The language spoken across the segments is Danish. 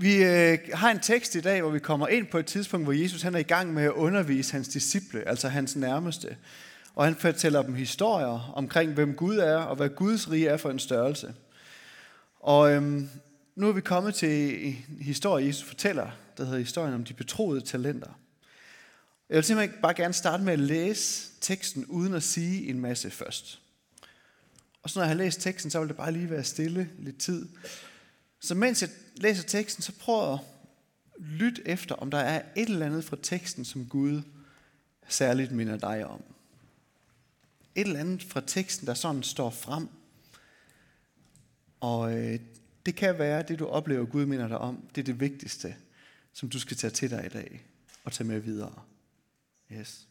Vi øh, har en tekst i dag, hvor vi kommer ind på et tidspunkt, hvor Jesus han er i gang med at undervise hans disciple, altså hans nærmeste. Og han fortæller dem historier omkring, hvem Gud er, og hvad Guds rige er for en størrelse. Og øhm, nu er vi kommet til en historie, Jesus fortæller, der hedder historien om de betroede talenter. Jeg vil simpelthen bare gerne starte med at læse teksten, uden at sige en masse først. Og så når jeg har læst teksten, så vil det bare lige være stille lidt tid. Så mens jeg læser teksten, så prøv at lytte efter, om der er et eller andet fra teksten, som Gud særligt minder dig om. Et eller andet fra teksten, der sådan står frem. Og øh, det kan være, det du oplever, Gud minder dig om, det er det vigtigste, som du skal tage til dig i dag og tage med videre. Yes.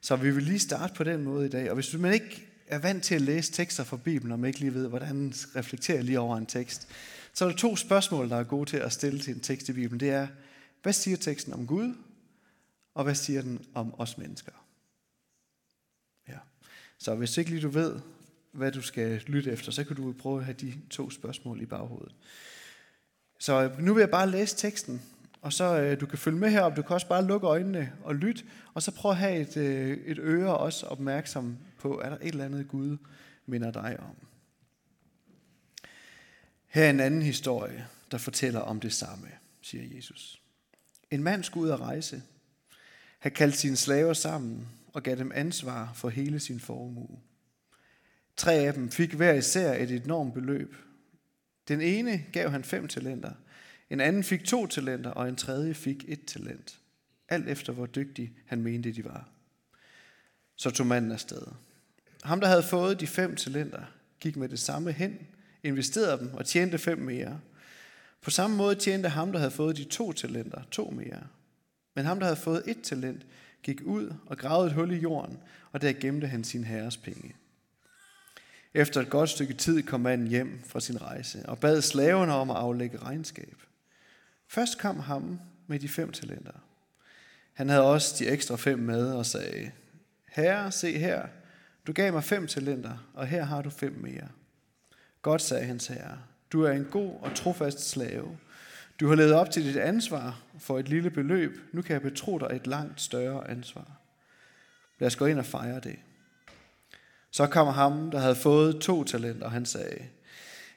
Så vi vil lige starte på den måde i dag. Og hvis du man ikke er vant til at læse tekster fra Bibelen, og man ikke lige ved, hvordan reflekterer lige over en tekst, så er der to spørgsmål, der er gode til at stille til en tekst i Bibelen. Det er, hvad siger teksten om Gud, og hvad siger den om os mennesker? Ja. Så hvis ikke lige du ved, hvad du skal lytte efter, så kan du prøve at have de to spørgsmål i baghovedet. Så øh, nu vil jeg bare læse teksten, og så øh, du kan følge med heroppe. Du kan også bare lukke øjnene og lytte, og så prøv at have et, øh, et øre også opmærksom på, er der et eller andet Gud minder dig om. Her er en anden historie, der fortæller om det samme, siger Jesus. En mand skulle ud at rejse. Han kaldte sine slaver sammen og gav dem ansvar for hele sin formue. Tre af dem fik hver især et enormt beløb. Den ene gav han fem talenter, en anden fik to talenter, og en tredje fik et talent. Alt efter hvor dygtig han mente de var. Så tog manden afsted. Ham, der havde fået de fem talenter, gik med det samme hen, investerede dem og tjente fem mere. På samme måde tjente ham, der havde fået de to talenter, to mere. Men ham, der havde fået et talent, gik ud og gravede et hul i jorden, og der gemte han sin herres penge. Efter et godt stykke tid kom manden hjem fra sin rejse og bad slaverne om at aflægge regnskab. Først kom ham med de fem talenter. Han havde også de ekstra fem med og sagde, Herre, se her, du gav mig fem talenter, og her har du fem mere. Godt, sagde hans herre, du er en god og trofast slave. Du har levet op til dit ansvar for et lille beløb. Nu kan jeg betro dig et langt større ansvar. Lad os gå ind og fejre det. Så kom ham, der havde fået to talenter, og han sagde,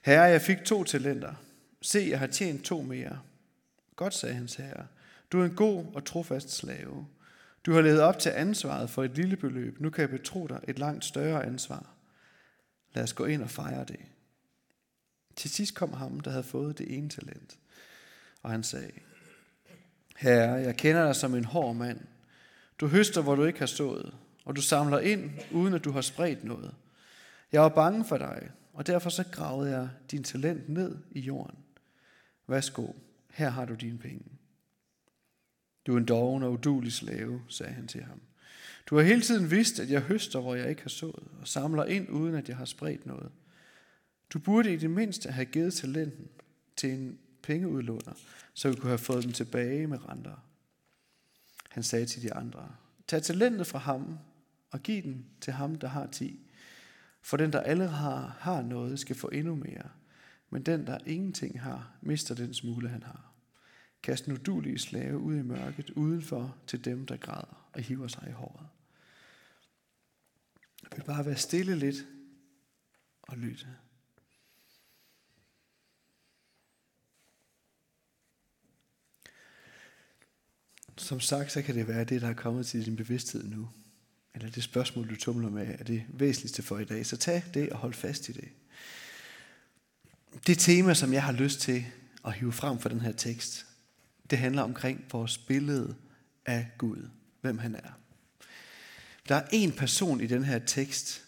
Herre, jeg fik to talenter. Se, jeg har tjent to mere. Godt, sagde hans herre. Du er en god og trofast slave. Du har levet op til ansvaret for et lille beløb. Nu kan jeg betro dig et langt større ansvar. Lad os gå ind og fejre det. Til sidst kom ham, der havde fået det ene talent. Og han sagde, Herre, jeg kender dig som en hård mand. Du høster, hvor du ikke har stået, og du samler ind, uden at du har spredt noget. Jeg var bange for dig, og derfor så gravede jeg din talent ned i jorden. Værsgo, her har du dine penge. Du er en doven og udulig slave, sagde han til ham. Du har hele tiden vidst, at jeg høster, hvor jeg ikke har sået, og samler ind, uden at jeg har spredt noget. Du burde i det mindste have givet talenten til en pengeudlåner, så vi kunne have fået dem tilbage med renter. Han sagde til de andre, tag talentet fra ham og giv den til ham, der har ti. For den, der allerede har, har noget, skal få endnu mere. Men den, der ingenting har, mister den smule, han har. Kast nu dulige slave ud i mørket udenfor til dem, der græder og hiver sig i håret. Jeg vil bare være stille lidt og lytte. Som sagt, så kan det være det, der er kommet til din bevidsthed nu. Eller det spørgsmål, du tumler med, er det væsentligste for i dag. Så tag det og hold fast i det. Det tema, som jeg har lyst til at hive frem for den her tekst, det handler omkring vores billede af Gud. Hvem han er. Der er en person i den her tekst,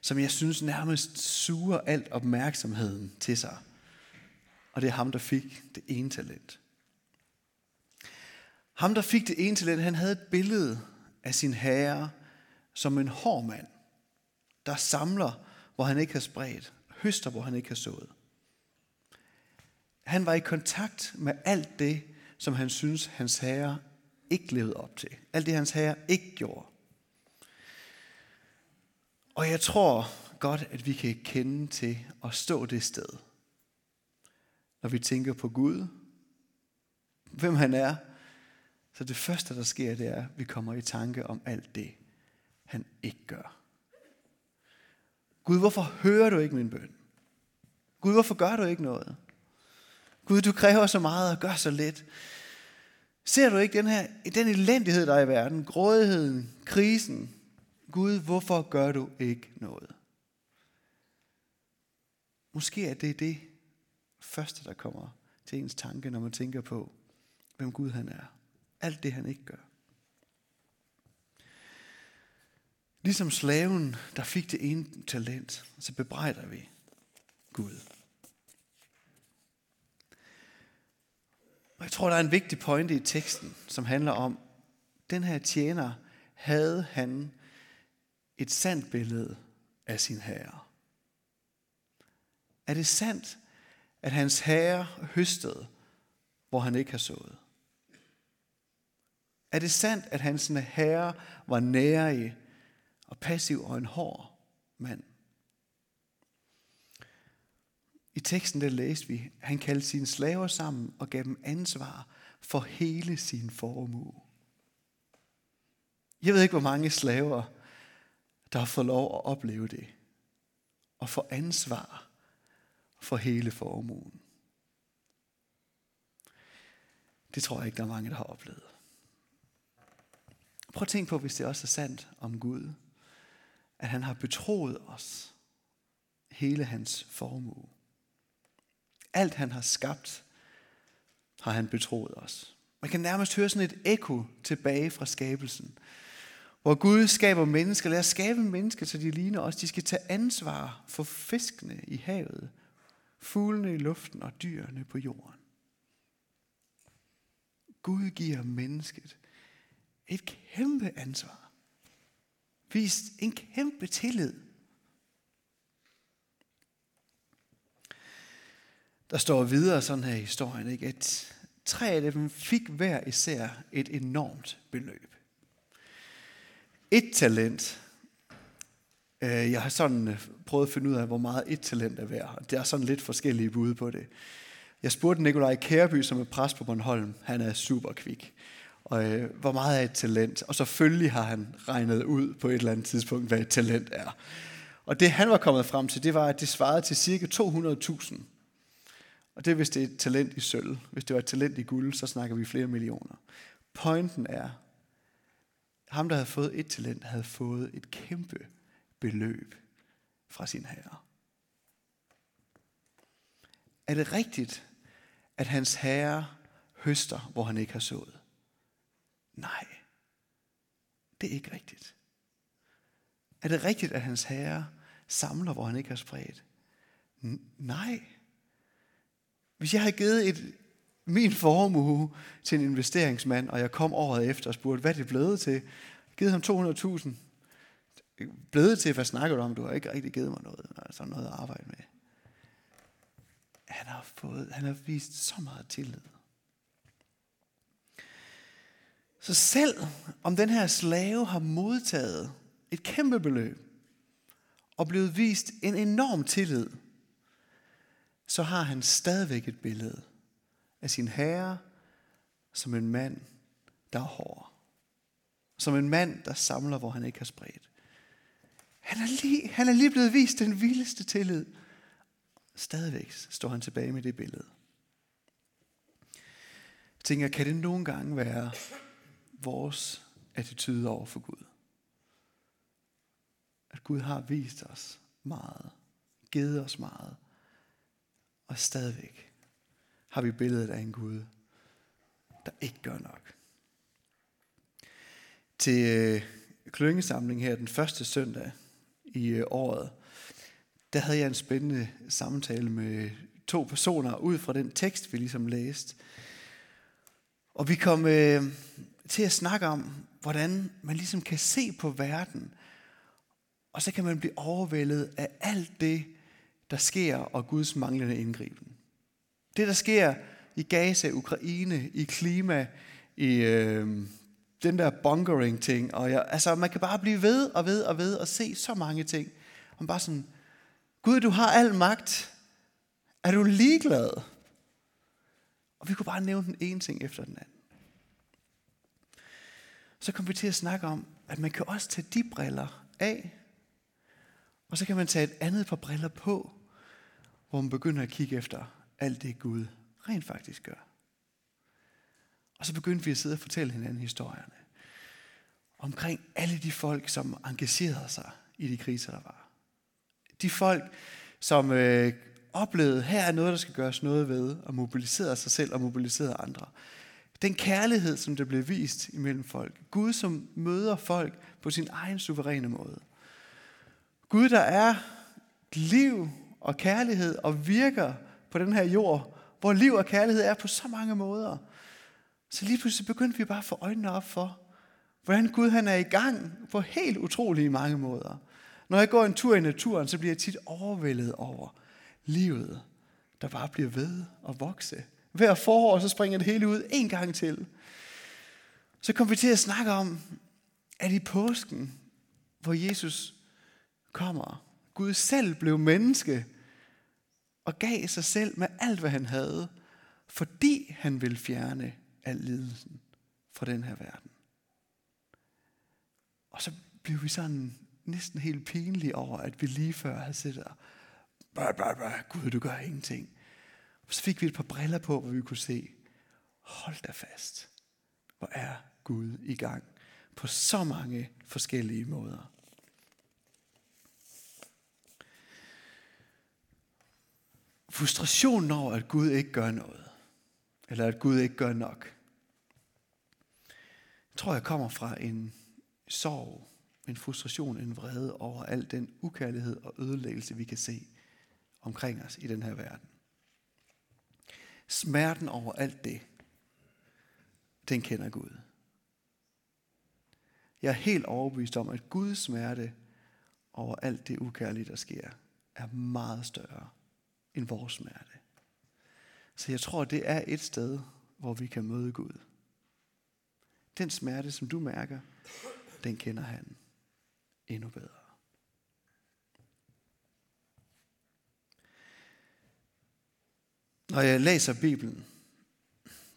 som jeg synes nærmest suger alt opmærksomheden til sig. Og det er ham, der fik det ene talent. Ham, der fik det ene talent, han havde et billede af sin herre som en hård mand, der samler, hvor han ikke har spredt, høster, hvor han ikke har sået. Han var i kontakt med alt det, som han synes, hans herre ikke levede op til. Alt det, hans herre ikke gjorde. Og jeg tror godt, at vi kan kende til at stå det sted. Når vi tænker på Gud, hvem han er, så det første, der sker, det er, at vi kommer i tanke om alt det, han ikke gør. Gud, hvorfor hører du ikke min bøn? Gud, hvorfor gør du ikke noget? Gud, du kræver så meget og gør så lidt. Ser du ikke den her, den elendighed, der er i verden? Grådigheden, krisen. Gud, hvorfor gør du ikke noget? Måske er det det første, der kommer til ens tanke, når man tænker på, hvem Gud han er. Alt det, han ikke gør. Ligesom slaven, der fik det ene talent, så bebrejder vi Gud. Og jeg tror, der er en vigtig pointe i teksten, som handler om, den her tjener, havde han et sandt billede af sin herre. Er det sandt, at hans herre høstede, hvor han ikke har sået? Er det sandt, at hans herre var nærig og passiv og en hård mand? I teksten der læste vi, at han kaldte sine slaver sammen og gav dem ansvar for hele sin formue. Jeg ved ikke, hvor mange slaver, der har fået lov at opleve det. Og få ansvar for hele formuen. Det tror jeg ikke, der er mange, der har oplevet. Prøv at tænke på, hvis det også er sandt om Gud, at han har betroet os hele hans formue. Alt han har skabt, har han betroet os. Man kan nærmest høre sådan et ekko tilbage fra skabelsen. Hvor Gud skaber mennesker. Lad os skabe mennesker, så de ligner os. De skal tage ansvar for fiskene i havet, fuglene i luften og dyrene på jorden. Gud giver mennesket et kæmpe ansvar. Vist en kæmpe tillid. Der står videre sådan her i historien, ikke? at tre af dem fik hver især et enormt beløb. Et talent. Øh, jeg har sådan øh, prøvet at finde ud af, hvor meget et talent er værd. Der er sådan lidt forskellige bud på det. Jeg spurgte Nikolaj Kærby, som er præst på Bornholm. Han er super kvik. Og øh, hvor meget er et talent? Og selvfølgelig har han regnet ud på et eller andet tidspunkt, hvad et talent er. Og det han var kommet frem til, det var, at det svarede til cirka 200.000. Og det er, hvis det er et talent i sølv. Hvis det var et talent i guld, så snakker vi flere millioner. Pointen er, ham der havde fået et talent, havde fået et kæmpe beløb fra sin herre. Er det rigtigt, at hans herre høster, hvor han ikke har sået? Nej, det er ikke rigtigt. Er det rigtigt, at hans herre samler, hvor han ikke har spredt? Nej. Hvis jeg havde givet et, min formue til en investeringsmand, og jeg kom året efter og spurgte, hvad det blevet til? Givet ham 200.000. Blevet til, hvad snakker du om? Du har ikke rigtig givet mig noget, altså noget at arbejde med. Han har, fået, han har vist så meget tillid. Så selv om den her slave har modtaget et kæmpe beløb og blevet vist en enorm tillid, så har han stadigvæk et billede af sin herre som en mand, der er hård. Som en mand, der samler, hvor han ikke har spredt. Han er lige, han er lige blevet vist den vildeste tillid. Stadigvæk står han tilbage med det billede. Jeg tænker, kan det nogle gange være vores attitude over for Gud? At Gud har vist os meget, givet os meget, og stadigvæk har vi billedet af en Gud, der ikke gør nok. Til øh, klyngesamling her den første søndag i øh, året, der havde jeg en spændende samtale med to personer ud fra den tekst, vi ligesom læste. Og vi kom øh, til at snakke om, hvordan man ligesom kan se på verden, og så kan man blive overvældet af alt det, der sker, og Guds manglende indgriben. Det, der sker i Gaza, Ukraine, i klima, i øh, den der bunkering-ting, og jeg, altså, man kan bare blive ved og ved og ved og se så mange ting. Og bare sådan, Gud, du har al magt. Er du ligeglad? Og vi kunne bare nævne den ene ting efter den anden. Så kom vi til at snakke om, at man kan også tage de briller af, og så kan man tage et andet par briller på, hvor man begynder at kigge efter alt det Gud rent faktisk gør. Og så begyndte vi at sidde og fortælle hinanden historierne omkring alle de folk, som engagerede sig i de kriser, der var. De folk, som øh, oplevede, her er noget, der skal gøres noget ved, og mobiliserede sig selv og mobiliserede andre. Den kærlighed, som der blev vist imellem folk. Gud, som møder folk på sin egen suveræne måde. Gud, der er liv og kærlighed og virker på den her jord, hvor liv og kærlighed er på så mange måder. Så lige pludselig begyndte vi bare at få øjnene op for, hvordan Gud han er i gang på helt utrolige mange måder. Når jeg går en tur i naturen, så bliver jeg tit overvældet over livet, der bare bliver ved at vokse. Hver forår, så springer det hele ud en gang til. Så kom vi til at snakke om, at i påsken, hvor Jesus kommer, Gud selv blev menneske og gav sig selv med alt, hvad han havde, fordi han vil fjerne al lidelsen fra den her verden. Og så blev vi sådan næsten helt pinlige over, at vi lige før havde siddet og, blah, blah, Gud, du gør ingenting. Så fik vi et par briller på, hvor vi kunne se, hold da fast, hvor er Gud i gang på så mange forskellige måder. Frustrationen over, at Gud ikke gør noget, eller at Gud ikke gør nok, jeg tror jeg kommer fra en sorg, en frustration, en vrede over al den ukærlighed og ødelæggelse, vi kan se omkring os i den her verden. Smerten over alt det, den kender Gud. Jeg er helt overbevist om, at Guds smerte over alt det ukærlige, der sker, er meget større end vores smerte. Så jeg tror, det er et sted, hvor vi kan møde Gud. Den smerte, som du mærker, den kender han endnu bedre. Når jeg læser Bibelen,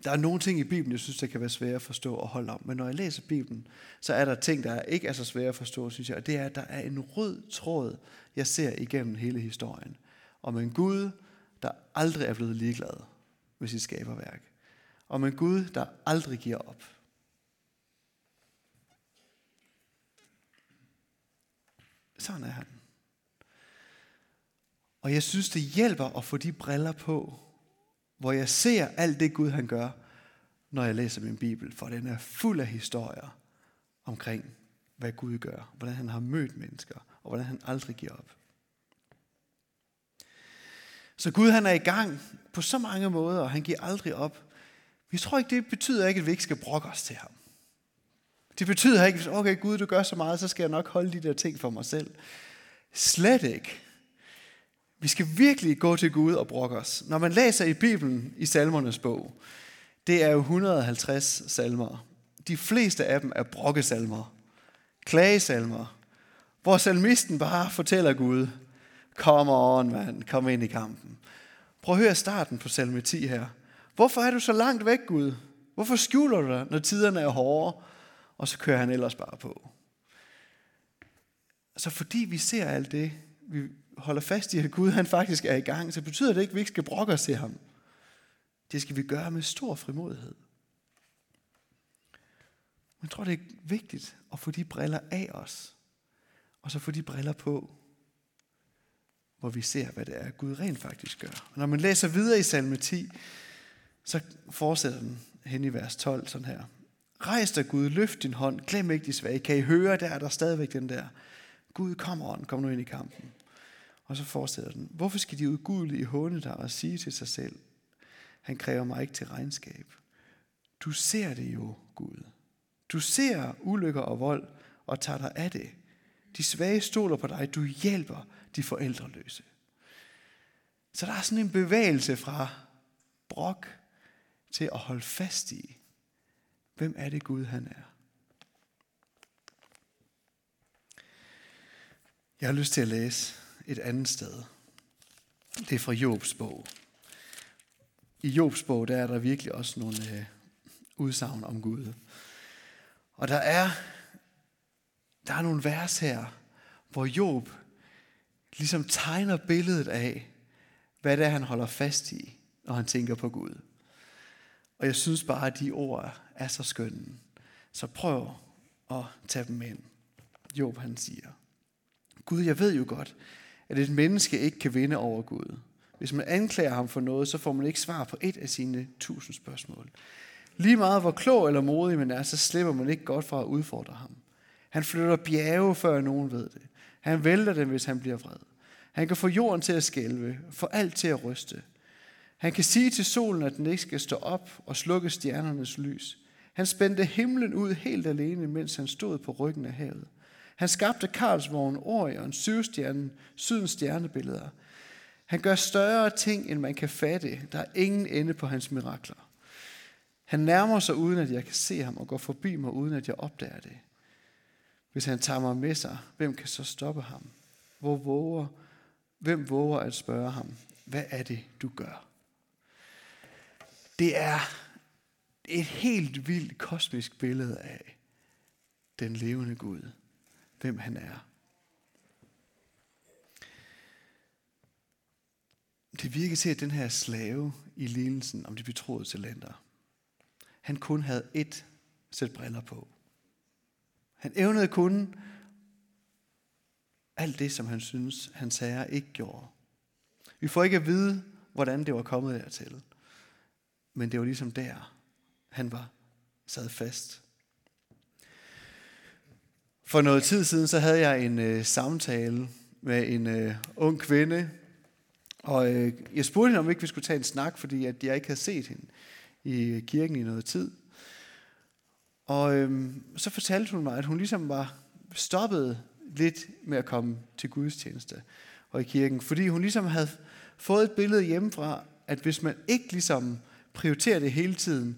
der er nogle ting i Bibelen, jeg synes, der kan være svære at forstå og holde om. Men når jeg læser Bibelen, så er der ting, der ikke er så svære at forstå, synes jeg. Og det er, at der er en rød tråd, jeg ser igennem hele historien. Om en Gud, der aldrig er blevet ligeglad med sit skaberværk. Om en Gud, der aldrig giver op. Sådan er han. Og jeg synes, det hjælper at få de briller på, hvor jeg ser alt det Gud han gør, når jeg læser min Bibel, for den er fuld af historier omkring, hvad Gud gør, hvordan han har mødt mennesker, og hvordan han aldrig giver op. Så Gud han er i gang på så mange måder, og han giver aldrig op. Vi tror ikke, det betyder ikke, at vi ikke skal brokke os til ham. Det betyder ikke, okay Gud, du gør så meget, så skal jeg nok holde de der ting for mig selv. Slet ikke. Vi skal virkelig gå til Gud og brokke os. Når man læser i Bibelen i salmernes bog, det er jo 150 salmer. De fleste af dem er brokkesalmer, klagesalmer, hvor salmisten bare fortæller Gud, kom on mand, kom ind i kampen. Prøv at høre starten på salme 10 her. Hvorfor er du så langt væk, Gud? Hvorfor skjuler du dig, når tiderne er hårde? Og så kører han ellers bare på. Så fordi vi ser alt det, vi holder fast i, at Gud han faktisk er i gang, så betyder det ikke, at vi ikke skal brokke os til ham. Det skal vi gøre med stor frimodighed. Men jeg tror, det er vigtigt at få de briller af os, og så få de briller på, hvor vi ser, hvad det er, Gud rent faktisk gør. Og når man læser videre i salme 10, så fortsætter den hen i vers 12 sådan her. Rejs dig Gud, løft din hånd, glem ikke de svage. Kan I høre, der er der stadigvæk den der. Gud, kom on, kom nu ind i kampen. Og så fortsætter den. Hvorfor skal de udgudelige håne dig og sige til sig selv, han kræver mig ikke til regnskab. Du ser det jo, Gud. Du ser ulykker og vold og tager dig af det. De svage stoler på dig. Du hjælper de forældreløse. Så der er sådan en bevægelse fra brok til at holde fast i, hvem er det Gud han er. Jeg har lyst til at læse et andet sted. Det er fra Jobs bog. i Jobs bog, der er der virkelig også nogle øh, udsagn om Gud. Og der er, der er nogle vers her, hvor Job ligesom tegner billedet af, hvad det er, han holder fast i, når han tænker på Gud. Og jeg synes bare, at de ord er så skønne. Så prøv at tage dem ind. Job han siger, Gud, jeg ved jo godt, at et menneske ikke kan vinde over Gud. Hvis man anklager ham for noget, så får man ikke svar på et af sine tusind spørgsmål. Lige meget hvor klog eller modig man er, så slipper man ikke godt fra at udfordre ham. Han flytter bjerge, før nogen ved det. Han vælter dem, hvis han bliver vred. Han kan få jorden til at skælve, få alt til at ryste. Han kan sige til solen, at den ikke skal stå op og slukke stjernernes lys. Han spændte himlen ud helt alene, mens han stod på ryggen af havet. Han skabte Karlsvogn, Orion, Syvstjernen, Sydens stjernebilleder. Han gør større ting, end man kan fatte. Der er ingen ende på hans mirakler. Han nærmer sig, uden at jeg kan se ham, og går forbi mig, uden at jeg opdager det. Hvis han tager mig med sig, hvem kan så stoppe ham? Hvor våger, hvem våger at spørge ham, hvad er det, du gør? Det er et helt vildt kosmisk billede af den levende Gud, hvem han er. Det virker til, at den her slave i lignelsen om de betroede talenter, han kun havde ét sæt briller på. Han evnede kun alt det, som han synes, hans herre ikke gjorde. Vi får ikke at vide, hvordan det var kommet dertil. Men det var ligesom der, han var sad fast. For noget tid siden, så havde jeg en øh, samtale med en øh, ung kvinde, og øh, jeg spurgte hende, om ikke vi skulle tage en snak, fordi at jeg ikke havde set hende i kirken i noget tid. Og øh, så fortalte hun mig, at hun ligesom var stoppet lidt med at komme til gudstjeneste og i kirken, fordi hun ligesom havde fået et billede hjemmefra, at hvis man ikke ligesom prioriterer det hele tiden,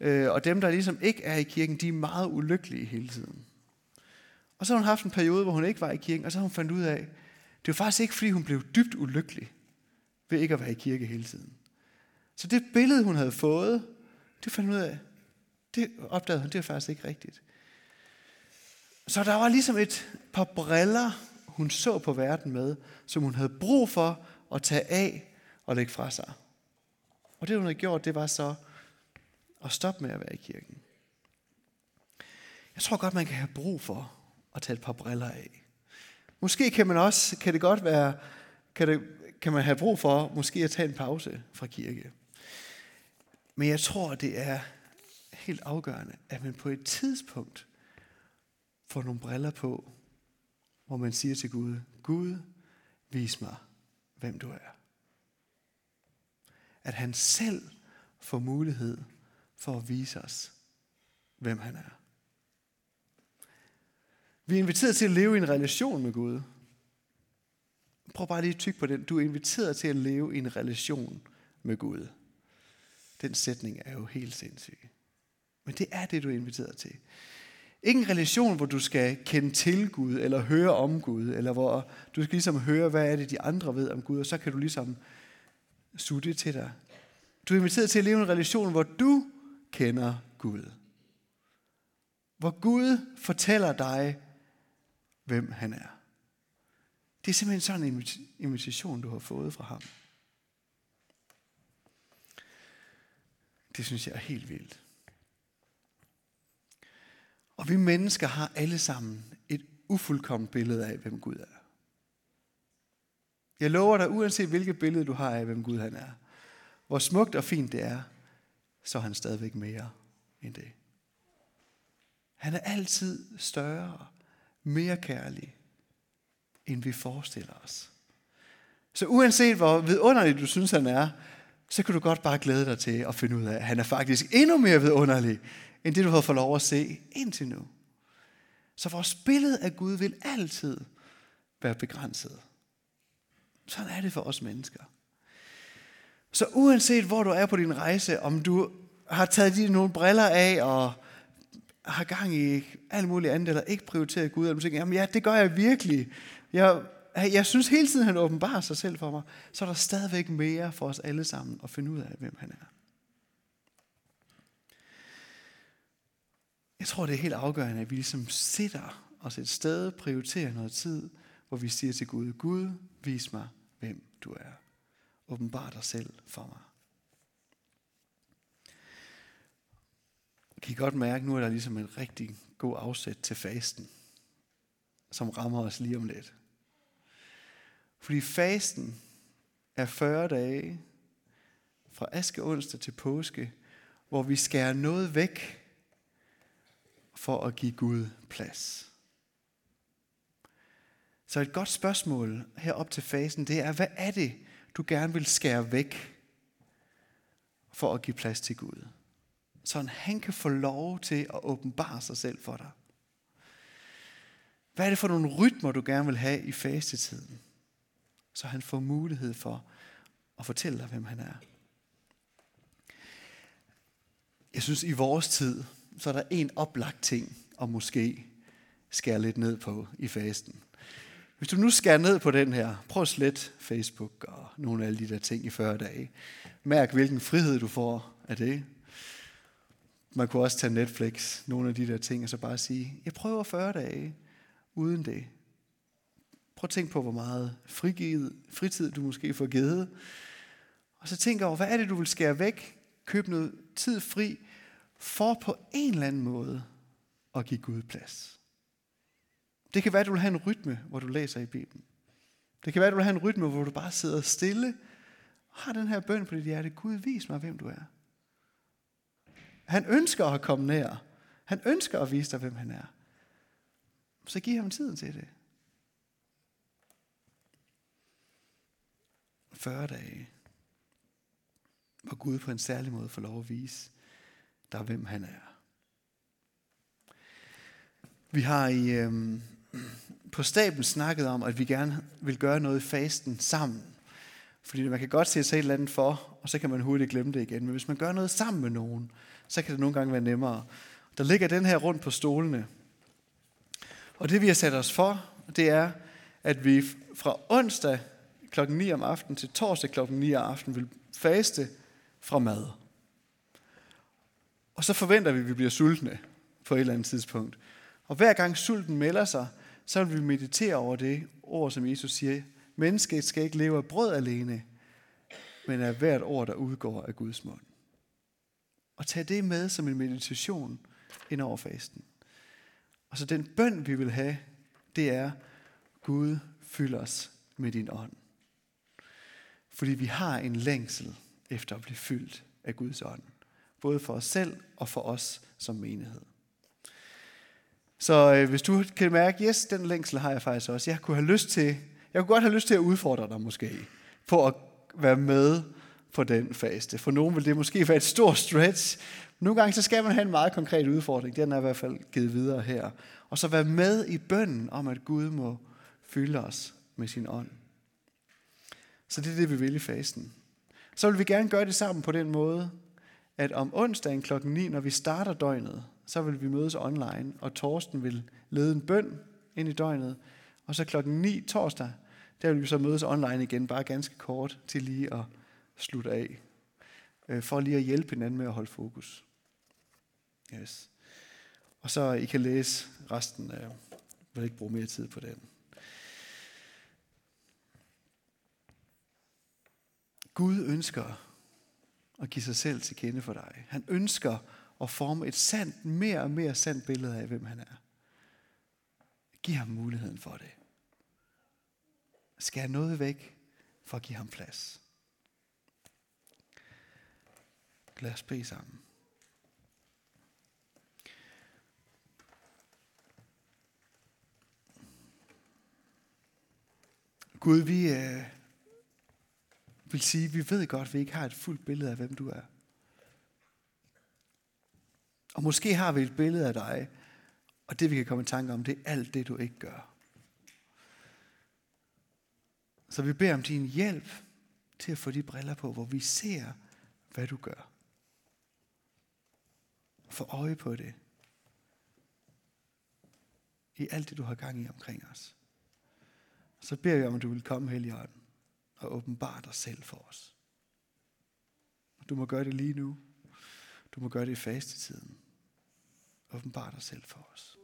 øh, og dem, der ligesom ikke er i kirken, de er meget ulykkelige hele tiden. Og så har hun haft en periode, hvor hun ikke var i kirken, og så har hun fundet ud af, det var faktisk ikke, fordi hun blev dybt ulykkelig ved ikke at være i kirke hele tiden. Så det billede, hun havde fået, det fandt hun ud af, det opdagede hun, det er faktisk ikke rigtigt. Så der var ligesom et par briller, hun så på verden med, som hun havde brug for at tage af og lægge fra sig. Og det hun havde gjort, det var så at stoppe med at være i kirken. Jeg tror godt, man kan have brug for at tage et par briller af. Måske kan man også, kan det godt være, kan, det, kan man have brug for måske at tage en pause fra kirke. Men jeg tror, det er helt afgørende, at man på et tidspunkt får nogle briller på, hvor man siger til Gud, Gud, vis mig, hvem du er. At han selv får mulighed for at vise os, hvem han er. Vi er inviteret til at leve i en relation med Gud. Prøv bare lige at tykke på den. Du er inviteret til at leve i en relation med Gud. Den sætning er jo helt sindssyg. Men det er det, du er inviteret til. Ikke en relation, hvor du skal kende til Gud, eller høre om Gud, eller hvor du skal ligesom høre, hvad er det, de andre ved om Gud, og så kan du ligesom suge det til dig. Du er inviteret til at leve en relation, hvor du kender Gud. Hvor Gud fortæller dig, hvem han er. Det er simpelthen sådan en invitation, du har fået fra ham. Det synes jeg er helt vildt. Og vi mennesker har alle sammen et ufuldkomment billede af, hvem Gud er. Jeg lover dig, uanset hvilket billede du har af, hvem Gud han er, hvor smukt og fint det er, så er han stadigvæk mere end det. Han er altid større, mere kærlig, end vi forestiller os. Så uanset hvor vidunderlig du synes, han er, så kan du godt bare glæde dig til at finde ud af, at han er faktisk endnu mere vidunderlig, end det du har fået lov at se indtil nu. Så vores billede af Gud vil altid være begrænset. Sådan er det for os mennesker. Så uanset hvor du er på din rejse, om du har taget dine nogle briller af og har gang i alt muligt andet, eller ikke prioriterer Gud, eller tænker, jamen ja, det gør jeg virkelig. Jeg jeg synes hele tiden, han åbenbarer sig selv for mig, så er der stadigvæk mere for os alle sammen at finde ud af, hvem han er. Jeg tror, det er helt afgørende, at vi ligesom sætter os et sted, prioriterer noget tid, hvor vi siger til Gud, Gud, vis mig, hvem du er. Åbenbar dig selv for mig. Kan I godt mærke, nu er der ligesom en rigtig god afsæt til fasten, som rammer os lige om lidt. Fordi fasten er 40 dage fra aske onsdag til påske, hvor vi skærer noget væk for at give Gud plads. Så et godt spørgsmål herop til fasen, det er, hvad er det, du gerne vil skære væk for at give plads til Gud? Så han kan få lov til at åbenbare sig selv for dig. Hvad er det for nogle rytmer, du gerne vil have i fastetiden? Så han får mulighed for at fortælle dig, hvem han er. Jeg synes, i vores tid, så er der en oplagt ting, og måske skære lidt ned på i fasten. Hvis du nu skærer ned på den her, prøv at slet Facebook og nogle af alle de der ting i 40 dage. Mærk, hvilken frihed du får af det. Man kunne også tage Netflix, nogle af de der ting, og så bare sige, jeg prøver 40 dage uden det. Prøv at tænke på, hvor meget frigivet, fritid du måske får givet. Og så tænk over, hvad er det, du vil skære væk? Køb noget tid fri, for på en eller anden måde at give Gud plads. Det kan være, at du vil have en rytme, hvor du læser i Bibelen. Det kan være, at du vil have en rytme, hvor du bare sidder stille og har den her bøn på dit hjerte. Gud, vis mig, hvem du er. Han ønsker at komme nær. Han ønsker at vise dig, hvem han er. Så giv ham tiden til det. 40 dage, hvor Gud på en særlig måde får lov at vise dig, hvem han er. Vi har i, øhm, på staben snakket om, at vi gerne vil gøre noget i fasten sammen. Fordi man kan godt se sig et eller andet for, og så kan man hurtigt glemme det igen. Men hvis man gør noget sammen med nogen, så kan det nogle gange være nemmere. Der ligger den her rundt på stolene. Og det vi har sat os for, det er, at vi fra onsdag klokken 9 om aftenen til torsdag klokken 9 om aftenen vil faste fra mad. Og så forventer vi, at vi bliver sultne på et eller andet tidspunkt. Og hver gang sulten melder sig, så vil vi meditere over det ord, som Jesus siger. Mennesket skal ikke leve af brød alene, men af hvert ord, der udgår af Guds mund. Og tag det med som en meditation ind over fasten. Og så den bøn, vi vil have, det er, Gud, fyld os med din ånd. Fordi vi har en længsel efter at blive fyldt af Guds ånd. Både for os selv og for os som menighed. Så øh, hvis du kan mærke, yes, den længsel har jeg faktisk også. Jeg kunne have lyst til, jeg kunne godt have lyst til at udfordre dig måske, på at være med på den faste. For nogen vil det måske være et stort stretch. Nogle gange så skal man have en meget konkret udfordring. Den er i hvert fald givet videre her. Og så være med i bønnen om, at Gud må fylde os med sin ånd. Så det er det, vi vil i fasten. Så vil vi gerne gøre det sammen på den måde, at om onsdagen klokken 9, når vi starter døgnet, så vil vi mødes online, og Torsten vil lede en bøn ind i døgnet. Og så klokken 9 torsdag, der vil vi så mødes online igen, bare ganske kort, til lige at slutte af. Øh, for lige at hjælpe hinanden med at holde fokus. Yes. Og så I kan læse resten af, jeg vil ikke bruge mere tid på den. Gud ønsker at give sig selv til kende for dig. Han ønsker at forme et sandt, mere og mere sandt billede af, hvem han er. Giv ham muligheden for det skære noget væk for at give ham plads. Lad os bede sammen. Gud, vi øh, vil sige, vi ved godt, at vi ikke har et fuldt billede af, hvem du er. Og måske har vi et billede af dig, og det vi kan komme i tanke om, det er alt det, du ikke gør. Så vi beder om din hjælp til at få de briller på, hvor vi ser, hvad du gør. Få øje på det. I alt det, du har gang i omkring os. Så beder vi om, at du vil komme, Helligånden, og åbenbare dig selv for os. Du må gøre det lige nu. Du må gøre det i fastetiden. Åbenbar dig selv for os.